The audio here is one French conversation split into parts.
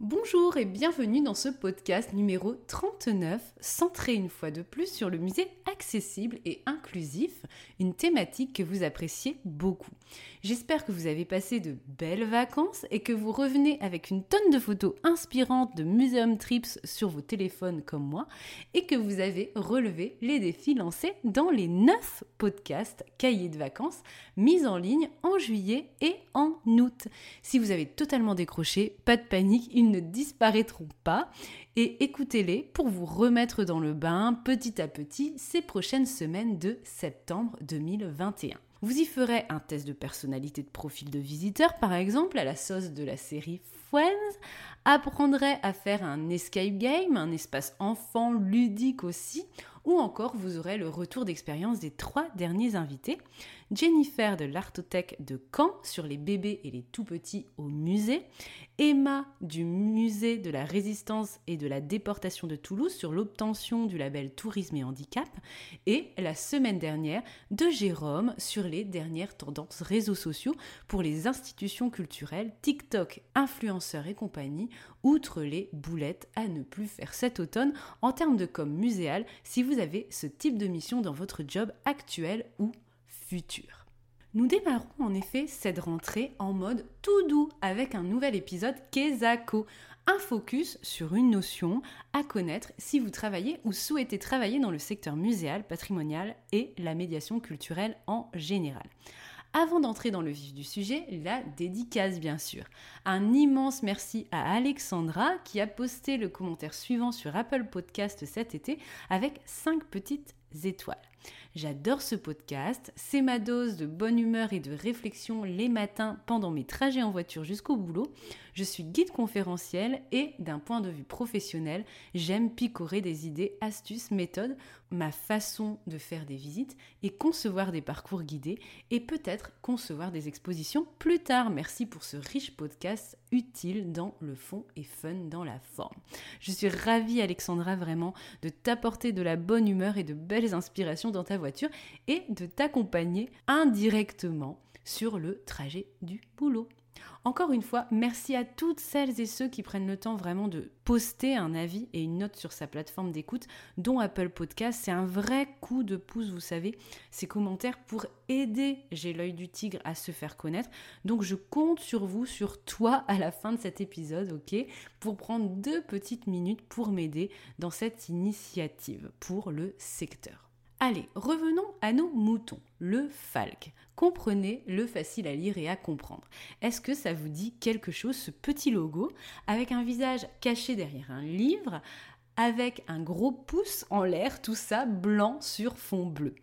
Bonjour et bienvenue dans ce podcast numéro 39, centré une fois de plus sur le musée accessible et inclusif, une thématique que vous appréciez beaucoup. J'espère que vous avez passé de belles vacances et que vous revenez avec une tonne de photos inspirantes de Museum Trips sur vos téléphones comme moi et que vous avez relevé les défis lancés dans les 9 podcasts cahiers de vacances mis en ligne en juillet et en août. Si vous avez totalement décroché, pas de panique, ne disparaîtront pas et écoutez-les pour vous remettre dans le bain petit à petit ces prochaines semaines de septembre 2021. Vous y ferez un test de personnalité de profil de visiteur, par exemple, à la sauce de la série Friends, apprendrez à faire un escape game, un espace enfant ludique aussi, ou encore vous aurez le retour d'expérience des trois derniers invités. Jennifer de l'Artothèque de Caen sur les bébés et les tout petits au musée, Emma du musée de la résistance et de la déportation de Toulouse sur l'obtention du label Tourisme et Handicap, et la semaine dernière de Jérôme sur les dernières tendances réseaux sociaux pour les institutions culturelles, TikTok, influenceurs et compagnie, outre les boulettes à ne plus faire cet automne en termes de com muséal si vous avez ce type de mission dans votre job actuel ou futur. Nous démarrons en effet cette rentrée en mode tout doux avec un nouvel épisode Kezako, un focus sur une notion à connaître si vous travaillez ou souhaitez travailler dans le secteur muséal, patrimonial et la médiation culturelle en général. Avant d'entrer dans le vif du sujet, la dédicace bien sûr. Un immense merci à Alexandra qui a posté le commentaire suivant sur Apple Podcast cet été avec 5 petites étoiles. J'adore ce podcast, c'est ma dose de bonne humeur et de réflexion les matins pendant mes trajets en voiture jusqu'au boulot. Je suis guide conférenciel et d'un point de vue professionnel, j'aime picorer des idées, astuces, méthodes, ma façon de faire des visites et concevoir des parcours guidés et peut-être concevoir des expositions plus tard. Merci pour ce riche podcast utile dans le fond et fun dans la forme. Je suis ravie Alexandra vraiment de t'apporter de la bonne humeur et de belles inspirations dans ta voiture et de t'accompagner indirectement sur le trajet du boulot. Encore une fois, merci à toutes celles et ceux qui prennent le temps vraiment de poster un avis et une note sur sa plateforme d'écoute, dont Apple Podcast. C'est un vrai coup de pouce, vous savez, ces commentaires pour aider J'ai l'œil du tigre à se faire connaître. Donc je compte sur vous, sur toi à la fin de cet épisode, ok, pour prendre deux petites minutes pour m'aider dans cette initiative pour le secteur. Allez, revenons à nos moutons, le falque. Comprenez le facile à lire et à comprendre. Est-ce que ça vous dit quelque chose, ce petit logo, avec un visage caché derrière un livre avec un gros pouce en l'air, tout ça blanc sur fond bleu?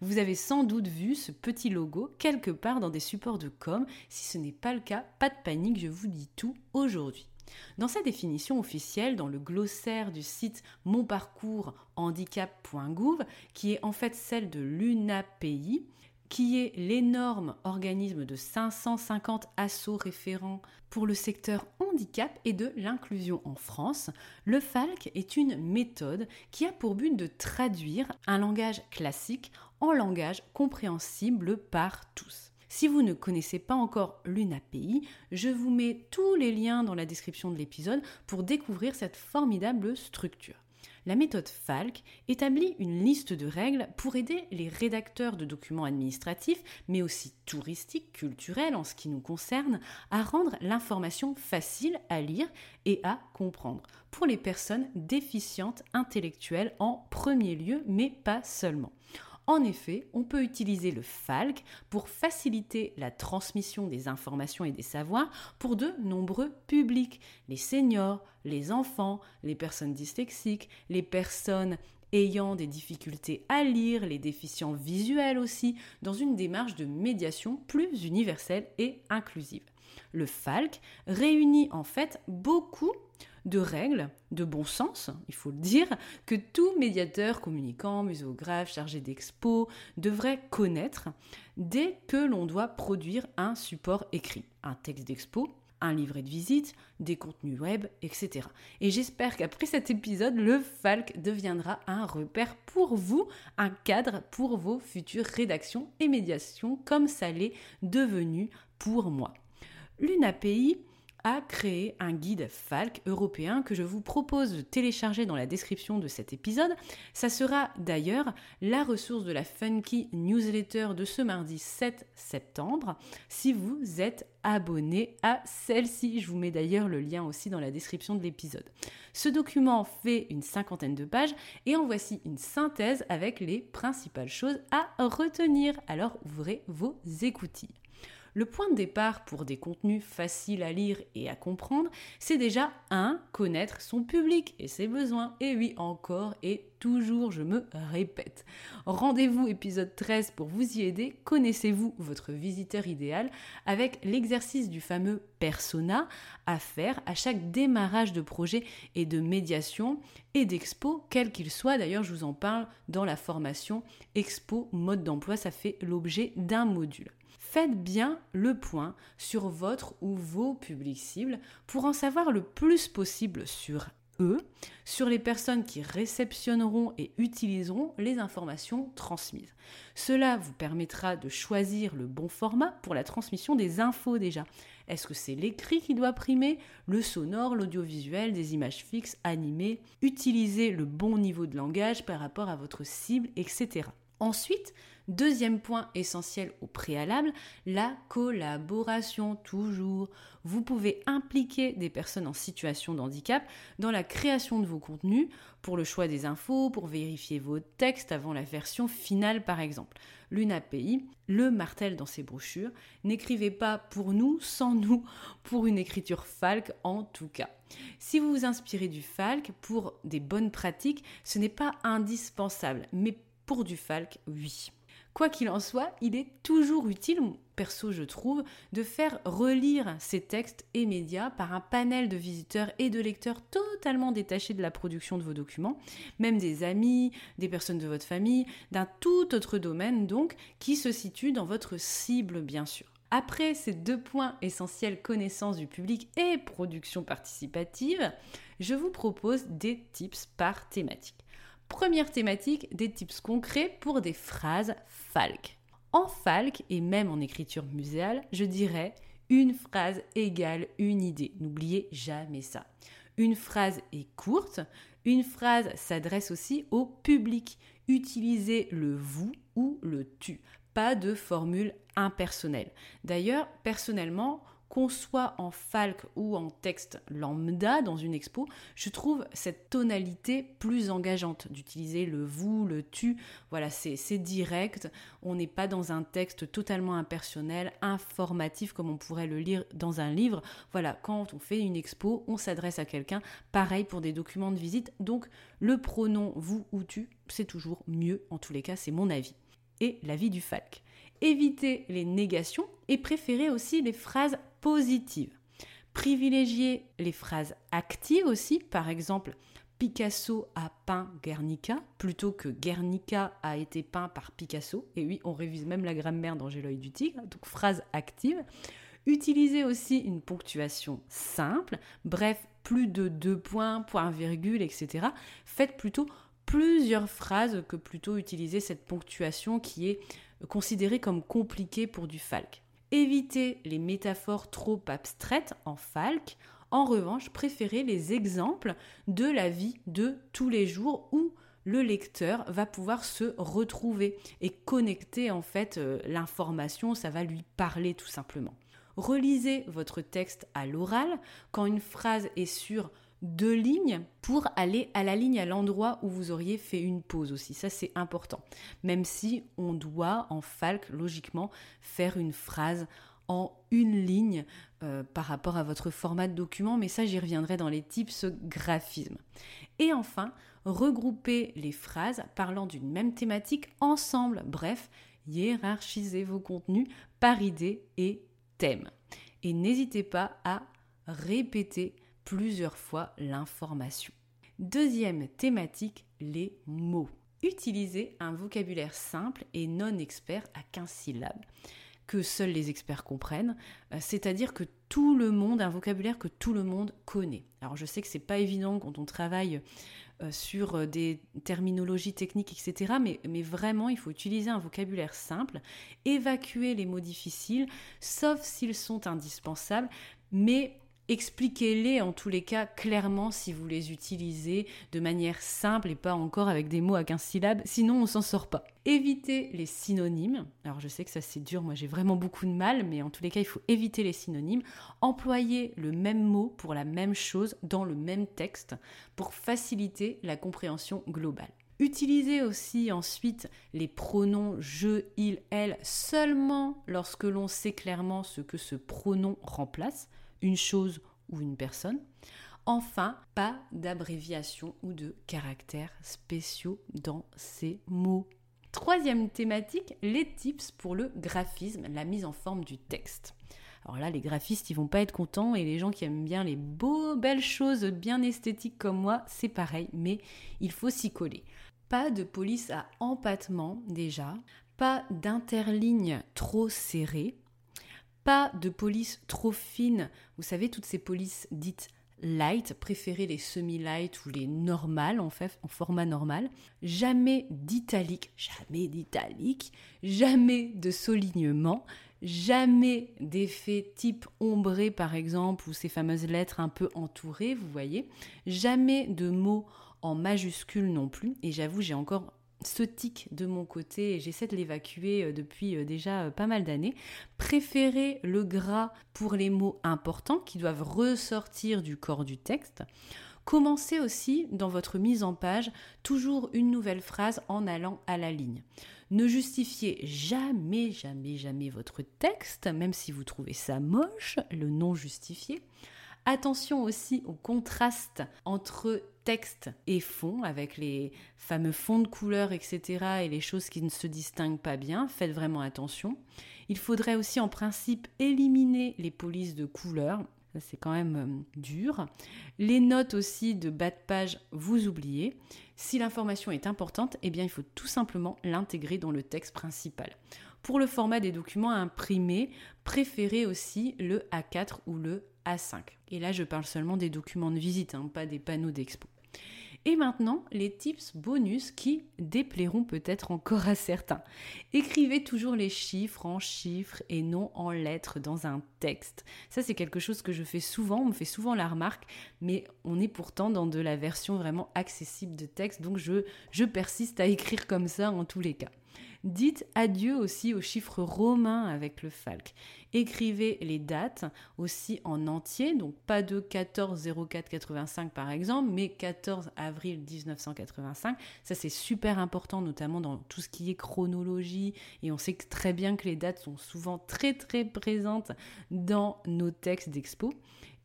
Vous avez sans doute vu ce petit logo quelque part dans des supports de com. Si ce n'est pas le cas, pas de panique, je vous dis tout aujourd'hui. Dans sa définition officielle, dans le glossaire du site monparcourshandicap.gouv, qui est en fait celle de l'UNAPI, qui est l'énorme organisme de 550 assos référents pour le secteur handicap et de l'inclusion en France, le FALC est une méthode qui a pour but de traduire un langage classique en langage compréhensible par tous. Si vous ne connaissez pas encore l'UNAPI, je vous mets tous les liens dans la description de l'épisode pour découvrir cette formidable structure. La méthode FALC établit une liste de règles pour aider les rédacteurs de documents administratifs, mais aussi touristiques, culturels en ce qui nous concerne, à rendre l'information facile à lire et à comprendre pour les personnes déficientes intellectuelles en premier lieu, mais pas seulement. En effet, on peut utiliser le FALC pour faciliter la transmission des informations et des savoirs pour de nombreux publics, les seniors, les enfants, les personnes dyslexiques, les personnes ayant des difficultés à lire, les déficients visuels aussi, dans une démarche de médiation plus universelle et inclusive. Le FALC réunit en fait beaucoup de règles de bon sens, il faut le dire, que tout médiateur, communicant, muséographe, chargé d'expo devrait connaître dès que l'on doit produire un support écrit, un texte d'expo, un livret de visite, des contenus web, etc. Et j'espère qu'après cet épisode, le FALC deviendra un repère pour vous, un cadre pour vos futures rédactions et médiations, comme ça l'est devenu pour moi. L'UNAPI a créé un guide FALC européen que je vous propose de télécharger dans la description de cet épisode. Ça sera d'ailleurs la ressource de la Funky newsletter de ce mardi 7 septembre si vous êtes abonné à celle-ci. Je vous mets d'ailleurs le lien aussi dans la description de l'épisode. Ce document fait une cinquantaine de pages et en voici une synthèse avec les principales choses à retenir. Alors ouvrez vos écoutilles. Le point de départ pour des contenus faciles à lire et à comprendre, c'est déjà un, connaître son public et ses besoins. Et oui, encore et toujours, je me répète. Rendez-vous épisode 13 pour vous y aider. Connaissez-vous votre visiteur idéal avec l'exercice du fameux persona à faire à chaque démarrage de projet et de médiation et d'expo, quel qu'il soit. D'ailleurs, je vous en parle dans la formation Expo mode d'emploi. Ça fait l'objet d'un module faites bien le point sur votre ou vos publics cibles pour en savoir le plus possible sur eux, sur les personnes qui réceptionneront et utiliseront les informations transmises. Cela vous permettra de choisir le bon format pour la transmission des infos déjà. Est-ce que c'est l'écrit qui doit primer, le sonore, l'audiovisuel, des images fixes, animées Utiliser le bon niveau de langage par rapport à votre cible, etc. Ensuite, Deuxième point essentiel au préalable, la collaboration toujours. Vous pouvez impliquer des personnes en situation de handicap dans la création de vos contenus, pour le choix des infos, pour vérifier vos textes avant la version finale par exemple. L'UNAPI le martèle dans ses brochures, n'écrivez pas pour nous sans nous, pour une écriture FALC en tout cas. Si vous vous inspirez du FALC pour des bonnes pratiques, ce n'est pas indispensable, mais du FALC, oui. Quoi qu'il en soit, il est toujours utile, perso je trouve, de faire relire ces textes et médias par un panel de visiteurs et de lecteurs totalement détachés de la production de vos documents, même des amis, des personnes de votre famille, d'un tout autre domaine donc, qui se situe dans votre cible bien sûr. Après ces deux points essentiels, connaissance du public et production participative, je vous propose des tips par thématique. Première thématique, des tips concrets pour des phrases FALC. En FALC et même en écriture muséale, je dirais une phrase égale une idée. N'oubliez jamais ça. Une phrase est courte, une phrase s'adresse aussi au public. Utilisez le vous ou le tu. Pas de formule impersonnelle. D'ailleurs, personnellement, qu'on soit en falque ou en texte lambda dans une expo, je trouve cette tonalité plus engageante d'utiliser le vous, le tu. Voilà, c'est direct. On n'est pas dans un texte totalement impersonnel, informatif comme on pourrait le lire dans un livre. Voilà, quand on fait une expo, on s'adresse à quelqu'un. Pareil pour des documents de visite. Donc, le pronom vous ou tu, c'est toujours mieux. En tous les cas, c'est mon avis. Et l'avis du falque éviter les négations et préférer aussi les phrases positives. Privilégier les phrases actives aussi, par exemple Picasso a peint Guernica plutôt que Guernica a été peint par Picasso. Et oui, on révise même la grammaire dans J'ai l'œil du tigre, donc phrase active. Utilisez aussi une ponctuation simple, bref, plus de deux points, point virgule, etc. Faites plutôt plusieurs phrases que plutôt utiliser cette ponctuation qui est considérée comme compliquée pour du. Évitez les métaphores trop abstraites en falque. En revanche, préférez les exemples de la vie de tous les jours où le lecteur va pouvoir se retrouver et connecter en fait euh, l'information, ça va lui parler tout simplement. Relisez votre texte à l'oral quand une phrase est sur deux lignes pour aller à la ligne à l'endroit où vous auriez fait une pause aussi. Ça, c'est important. Même si on doit, en Falk, logiquement, faire une phrase en une ligne euh, par rapport à votre format de document, mais ça, j'y reviendrai dans les tips graphisme. Et enfin, regrouper les phrases parlant d'une même thématique ensemble. Bref, hiérarchiser vos contenus par idée et thème. Et n'hésitez pas à répéter plusieurs fois l'information. Deuxième thématique, les mots. Utilisez un vocabulaire simple et non expert à 15 syllabes que seuls les experts comprennent, euh, c'est-à-dire que tout le monde, un vocabulaire que tout le monde connaît. Alors je sais que c'est pas évident quand on travaille euh, sur euh, des terminologies techniques, etc. Mais, mais, vraiment, il faut utiliser un vocabulaire simple, évacuer les mots difficiles, sauf s'ils sont indispensables, mais Expliquez-les en tous les cas clairement si vous les utilisez de manière simple et pas encore avec des mots à 15 syllabes, sinon on s'en sort pas. Évitez les synonymes. Alors je sais que ça c'est dur, moi j'ai vraiment beaucoup de mal, mais en tous les cas il faut éviter les synonymes. Employez le même mot pour la même chose dans le même texte pour faciliter la compréhension globale. Utilisez aussi ensuite les pronoms je, il, elle seulement lorsque l'on sait clairement ce que ce pronom remplace une chose ou une personne. Enfin, pas d'abréviation ou de caractères spéciaux dans ces mots. Troisième thématique, les tips pour le graphisme, la mise en forme du texte. Alors là, les graphistes, ils vont pas être contents et les gens qui aiment bien les belles choses bien esthétiques comme moi, c'est pareil, mais il faut s'y coller. Pas de police à empattement déjà, pas d'interligne trop serrée, pas de police trop fine. Vous savez, toutes ces polices dites light, préférez les semi-light ou les normales en fait, en format normal. Jamais d'italique, jamais d'italique, jamais de soulignement, jamais d'effet type ombré par exemple ou ces fameuses lettres un peu entourées, vous voyez. Jamais de mots en majuscules non plus. Et j'avoue, j'ai encore ce tic de mon côté j'essaie de l'évacuer euh, depuis euh, déjà euh, pas mal d'années. Préférez le gras pour les mots importants qui doivent ressortir du corps du texte. Commencez aussi dans votre mise en page toujours une nouvelle phrase en allant à la ligne. Ne justifiez jamais, jamais, jamais votre texte, même si vous trouvez ça moche, le non justifié. Attention aussi au contraste entre texte et fond, avec les fameux fonds de couleurs, etc., et les choses qui ne se distinguent pas bien. Faites vraiment attention. Il faudrait aussi en principe éliminer les polices de couleurs. C'est quand même euh, dur. Les notes aussi de bas de page, vous oubliez. Si l'information est importante, eh bien il faut tout simplement l'intégrer dans le texte principal. Pour le format des documents imprimés, préférez aussi le A4 ou le A5. Et là, je parle seulement des documents de visite, hein, pas des panneaux d'expo. Et maintenant, les tips bonus qui déplairont peut-être encore à certains. Écrivez toujours les chiffres en chiffres et non en lettres dans un texte. Ça, c'est quelque chose que je fais souvent, on me fait souvent la remarque, mais on est pourtant dans de la version vraiment accessible de texte, donc je, persiste à écrire comme ça en tous les cas. Dites adieu aussi aux chiffres romains avec le falc. Écrivez les dates aussi en entier, donc pas de 14 04 85 par exemple, mais 14 avril 1985. Ça c'est super important, notamment dans tout ce qui est chronologie, et on sait très bien que les dates sont souvent très très présentes dans nos textes d'expo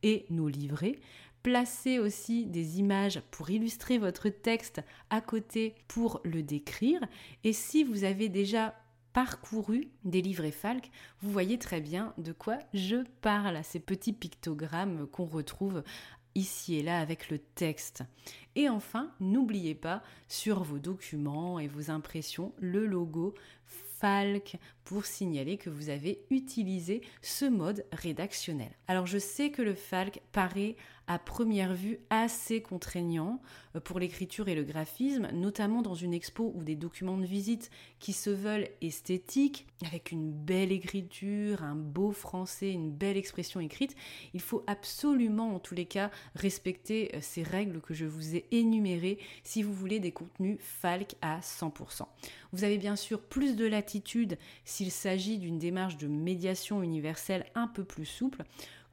et nos livrets. Placez aussi des images pour illustrer votre texte à côté pour le décrire. Et si vous avez déjà parcouru des livrets Falk, vous voyez très bien de quoi je parle, ces petits pictogrammes qu'on retrouve ici et là avec le texte. Et enfin, n'oubliez pas sur vos documents et vos impressions le logo Falk pour signaler que vous avez utilisé ce mode rédactionnel. Alors je sais que le Falk paraît à première vue assez contraignant euh, pour l'écriture et le graphisme, notamment dans une expo ou des documents de visite qui se veulent esthétiques, avec une belle écriture, un beau français, une belle expression écrite. Il faut absolument, en tous les cas, respecter euh, ces règles que je vous ai énumérées si vous voulez des contenus Falk à 100%. Vous avez bien sûr plus de latitude s'il s'agit d'une démarche de médiation universelle un peu plus souple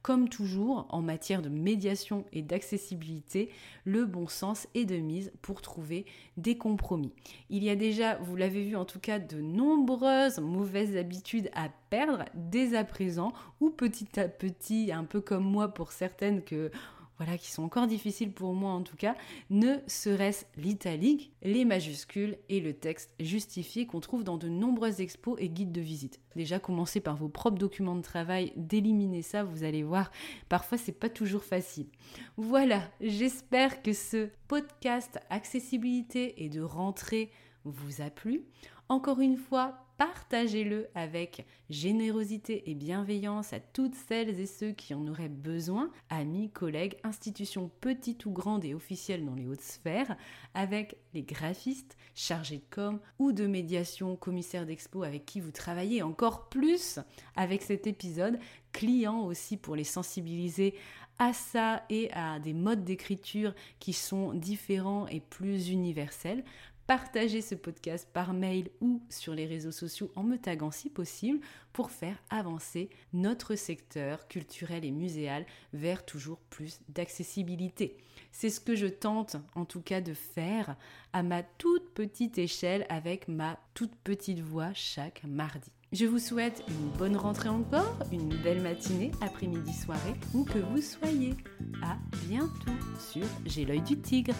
Comme toujours, en matière de médiation et d'accessibilité, le bon sens est de mise pour trouver des compromis. Il y a déjà, vous l'avez vu en tout cas, de nombreuses mauvaises habitudes à perdre dès à présent ou petit à petit, un peu comme moi pour certaines que voilà, qui sont encore difficiles pour moi en tout cas, ne serait-ce l'italique, les majuscules et le texte justifié qu'on trouve dans de nombreuses expos et guides de visite. Déjà, commencez par vos propres documents de travail, d'éliminer ça, vous allez voir, parfois c'est pas toujours facile. Voilà, j'espère que ce podcast accessibilité et de rentrée vous a plu. Encore une fois, partagez-le avec générosité et bienveillance à toutes celles et ceux qui en auraient besoin, amis, collègues, institutions petites ou grandes et officielles dans les hautes sphères, avec les graphistes, chargés de com ou de médiation, commissaires d'expo avec qui vous travaillez encore plus avec cet épisode, clients aussi pour les sensibiliser à ça et à des modes d'écriture qui sont différents et plus universels partagez ce podcast par mail ou sur les réseaux sociaux en me taguant si possible pour faire avancer notre secteur culturel et muséal vers toujours plus d'accessibilité. C'est ce que je tente en tout cas de faire à ma toute petite échelle avec ma toute petite voix chaque mardi. Je vous souhaite une bonne rentrée encore, une belle matinée, après-midi, soirée, où que vous soyez. À bientôt sur J'ai l'œil du tigre.